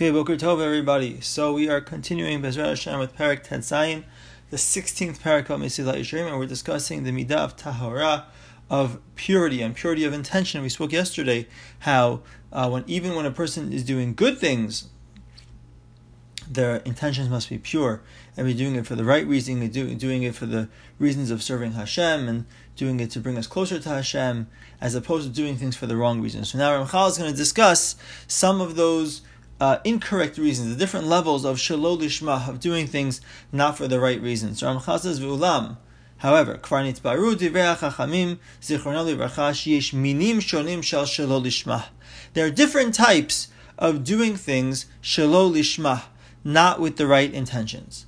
Okay, Boker Tov, everybody. So we are continuing Bezrat Hashem with Perek Tetzayin, the 16th Perek of Mesilat Yesharim, and we're discussing the Midah of Tahara, of purity and purity of intention. We spoke yesterday how uh, when even when a person is doing good things, their intentions must be pure and be doing it for the right reason, doing it for the reasons of serving Hashem and doing it to bring us closer to Hashem, as opposed to doing things for the wrong reasons. So now Ramchal is going to discuss some of those uh, incorrect reasons, the different levels of shelo lishma, of doing things not for the right reasons. Ramchal says, V'ulam. However, כבר נתבררו דברי החכמים, זיכרונו לברכה, שיש מינים שונים של שלא There are different types of doing things שלא לשמה, not with the right intentions.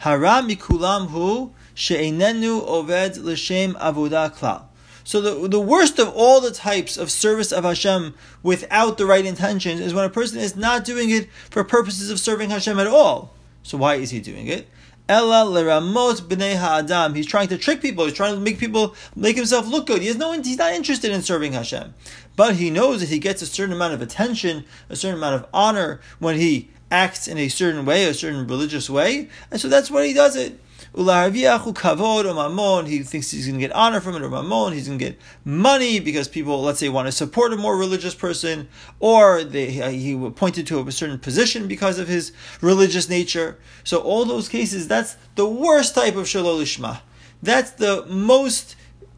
הרע מכולם hu she'enenu oved l'shem עבודה klal. So the, the worst of all the types of service of Hashem without the right intentions is when a person is not doing it for purposes of serving Hashem at all. So why is he doing it? Ella leramot b'nei ha'adam. He's trying to trick people. He's trying to make people make himself look good. He has no. He's not interested in serving Hashem, but he knows that he gets a certain amount of attention, a certain amount of honor when he acts in a certain way, a certain religious way, and so that's why he does it kavod or mamon. He thinks he's going to get honor from it or mamon. He's going to get money because people, let's say, want to support a more religious person, or they, uh, he pointed to a certain position because of his religious nature. So all those cases, that's the worst type of shelo lishma. That's the most,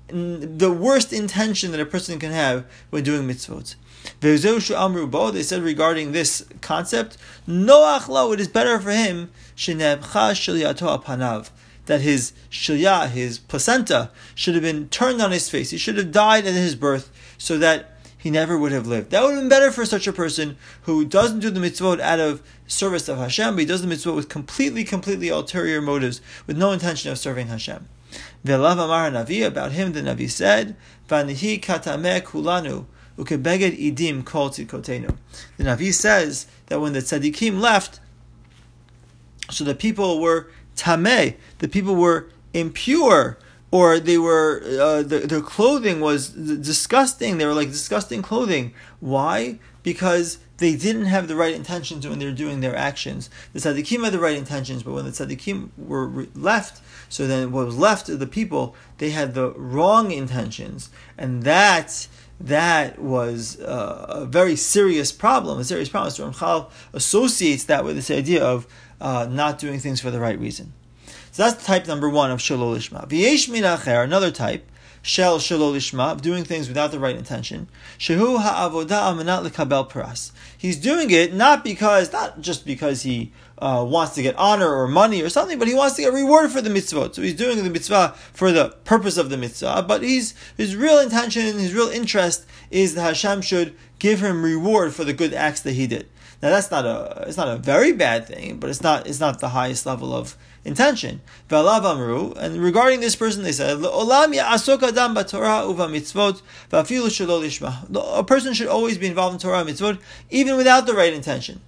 the worst intention that a person can have when doing mitzvot. They said regarding this concept, Noach it is better for him that his shilya, his placenta, should have been turned on his face. He should have died at his birth so that he never would have lived. That would have been better for such a person who doesn't do the mitzvot out of service of Hashem, but he does the mitzvot with completely, completely ulterior motives, with no intention of serving Hashem. Ve'lav amar Navi, about him the Navi said, Vanihi katame kulanu, ukebeged idim kol tzidkotenu. The Navi says that when the tzaddikim left, so the people were tameh. The people were impure, or they were uh, the, their clothing was disgusting. They were like disgusting clothing. Why? Because they didn't have the right intentions when they were doing their actions. The tzaddikim had the right intentions, but when the tzaddikim were left, so then what was left of the people, they had the wrong intentions, and that that was uh, a very serious problem, a serious problem. So Ramchal associates that with this idea of uh, not doing things for the right reason. So that's type number one of shelo lishma. V'yesh minacher, another type, shel shelo lishma, of doing things without the right intention. Shehu ha'avoda amanat lekabel paras. He's doing it not because, not just because he uh, wants to get honor or money or something, but he wants to get reward for the mitzvah. So he's doing the mitzvah for the purpose of the mitzvah. But he's, his real intention, his real interest is that Hashem should give him reward for the good acts that he did. Now that's not a it's not a very bad thing, but it's not it's not the highest level of intention. and regarding this person, they said, A person should always be involved in Torah and mitzvot, even without the right intention.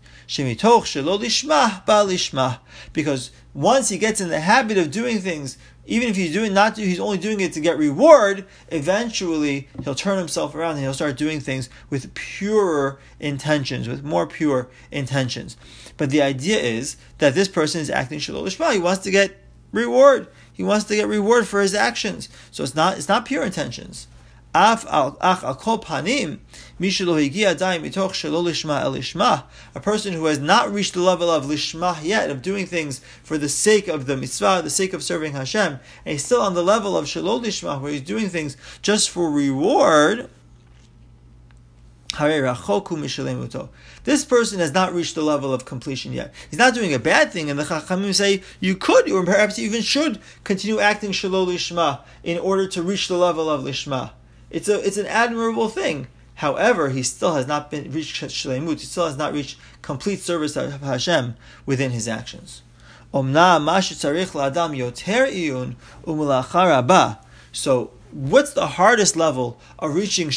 Because once he gets in the habit of doing things even if he's doing not he's only doing it to get reward, eventually he'll turn himself around and he'll start doing things with purer intentions, with more pure intentions. But the idea is that this person is acting shelo lishma. He wants to get reward. He wants to get reward for his actions. So it's not it's not pure intentions. A person who has not reached the level of lishma yet, of doing things for the sake of the mitzvah, the sake of serving Hashem, and he's still on the level of shelo lishma, where he's doing things just for reward. This person has not reached the level of completion yet. He's not doing a bad thing, and the Chachamim say you could, or perhaps even should, continue acting shelo lishma in order to reach the level of lishma. It's a it's an admirable thing. However, he still has not been reached shleimut. He still has not reached complete service of Hashem within his actions. So, what's the hardest level of reaching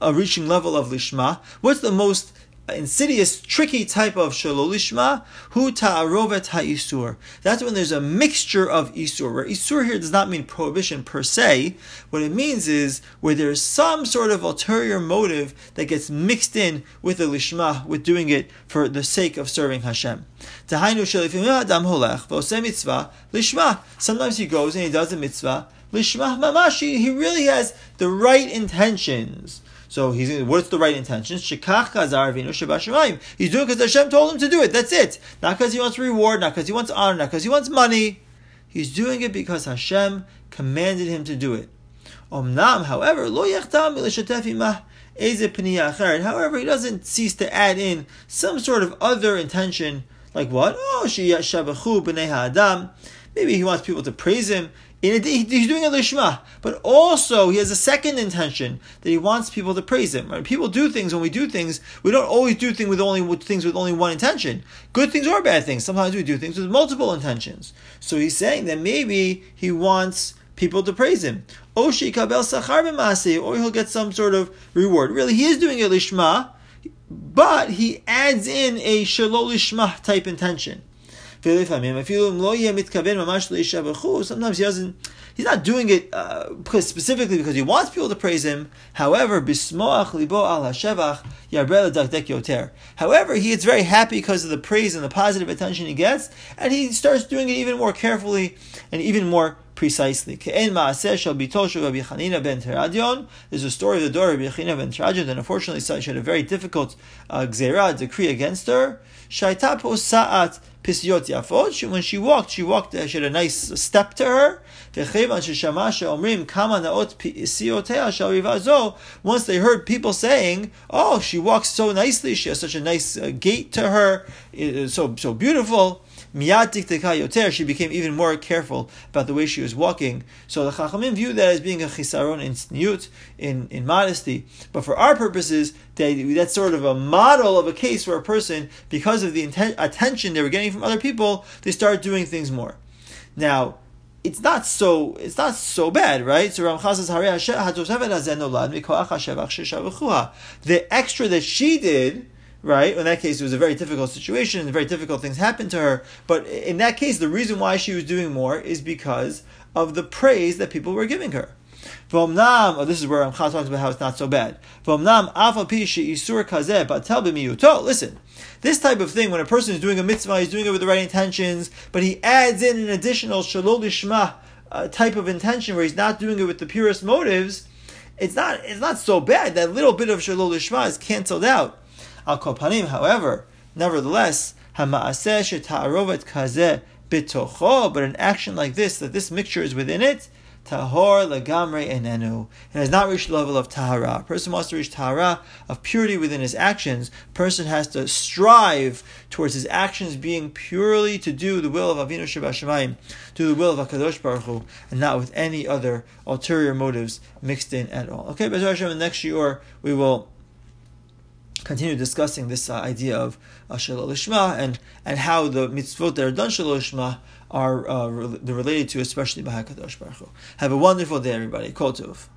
of reaching level of lishma? What's the most insidious, tricky type of shelo lishma, hu ta'arovet ha'isur. That's when there's a mixture of isur. Where isur here does not mean prohibition per se. What it means is where there's some sort of ulterior motive that gets mixed in with the lishma, with doing it for the sake of serving Hashem. Sometimes he goes and he does a mitzvah. Lishma mamashi, he really has the right intentions. So he's what's the right intentions? He's doing because Hashem told him to do it. That's it. Not because he wants reward, not because he wants honor, not because he wants money. He's doing it because Hashem commanded him to do it. Omnam, however, lo However, he doesn't cease to add in some sort of other intention, like what? Oh. Maybe he wants people to praise him. In he's doing a lishma, but also he has a second intention that he wants people to praise him. Right? People do things when we do things. We don't always do things with only with things with only one intention. Good things or bad things. Sometimes we do things with multiple intentions. So he's saying that maybe he wants people to praise him. Or he'll get some sort of reward. Really, he is doing a lishma, but he adds in a shelo lishma type intention. Sometimes he doesn't. He's not doing it uh, because specifically because he wants people to praise him. However, However, he is very happy because of the praise and the positive attention he gets, and he starts doing it even more carefully and even more precisely. There's a story of the daughter of Chanina ben Teradion, and unfortunately, she had a very difficult uh, decree against her. Shaitapo sa'at pisyot yafot. When she walked, she walked. She had a nice step to her. Once they heard people saying, "Oh, she walks so nicely. She has such a nice uh, gait to her. It's so so beautiful." Yoter, she became even more careful about the way she was walking. So the Chachamim view that as being a chisaron in tzniut, in, in modesty. But for our purposes, they, that's sort of a model of a case where a person, because of the inten- attention they were getting from other people, they start doing things more. Now, it's not so it's not so bad, right? So Ramchal says the extra that she did right? In that case, it was a very difficult situation, and very difficult things happened to her. But in that case, the reason why she was doing more is because of the praise that people were giving her. V'omnam, oh, this is where Ramchal talks about how it's not so bad. V'omnam isur kazeh batel Listen, this type of thing, when a person is doing a mitzvah, he's doing it with the right intentions, but he adds in an additional shelo lishma uh, type of intention where he's not doing it with the purest motives. It's not. It's not so bad. That little bit of shelo lishma is cancelled out. Al kol panim, however, nevertheless, Hama'aseh she'ta'arovet kazeh bitocho, but an action like this, that this mixture is within it, tahor legamre enenu. It has not reached the level of tahara. A person wants to reach tahara of purity within his actions. A person has to strive towards his actions being purely to do the will of Avinu Shabbat do the will of Hakadosh Baruch Hu, and not with any other ulterior motives mixed in at all. Okay, Hashem, in the next year we will continue discussing this uh, idea of uh, Shelo Lishma and, and how the mitzvot that are done Shelo Lishma are uh, re- related to, especially by HaKadosh Baruch Hu. Have a wonderful day, everybody. Kol Tov.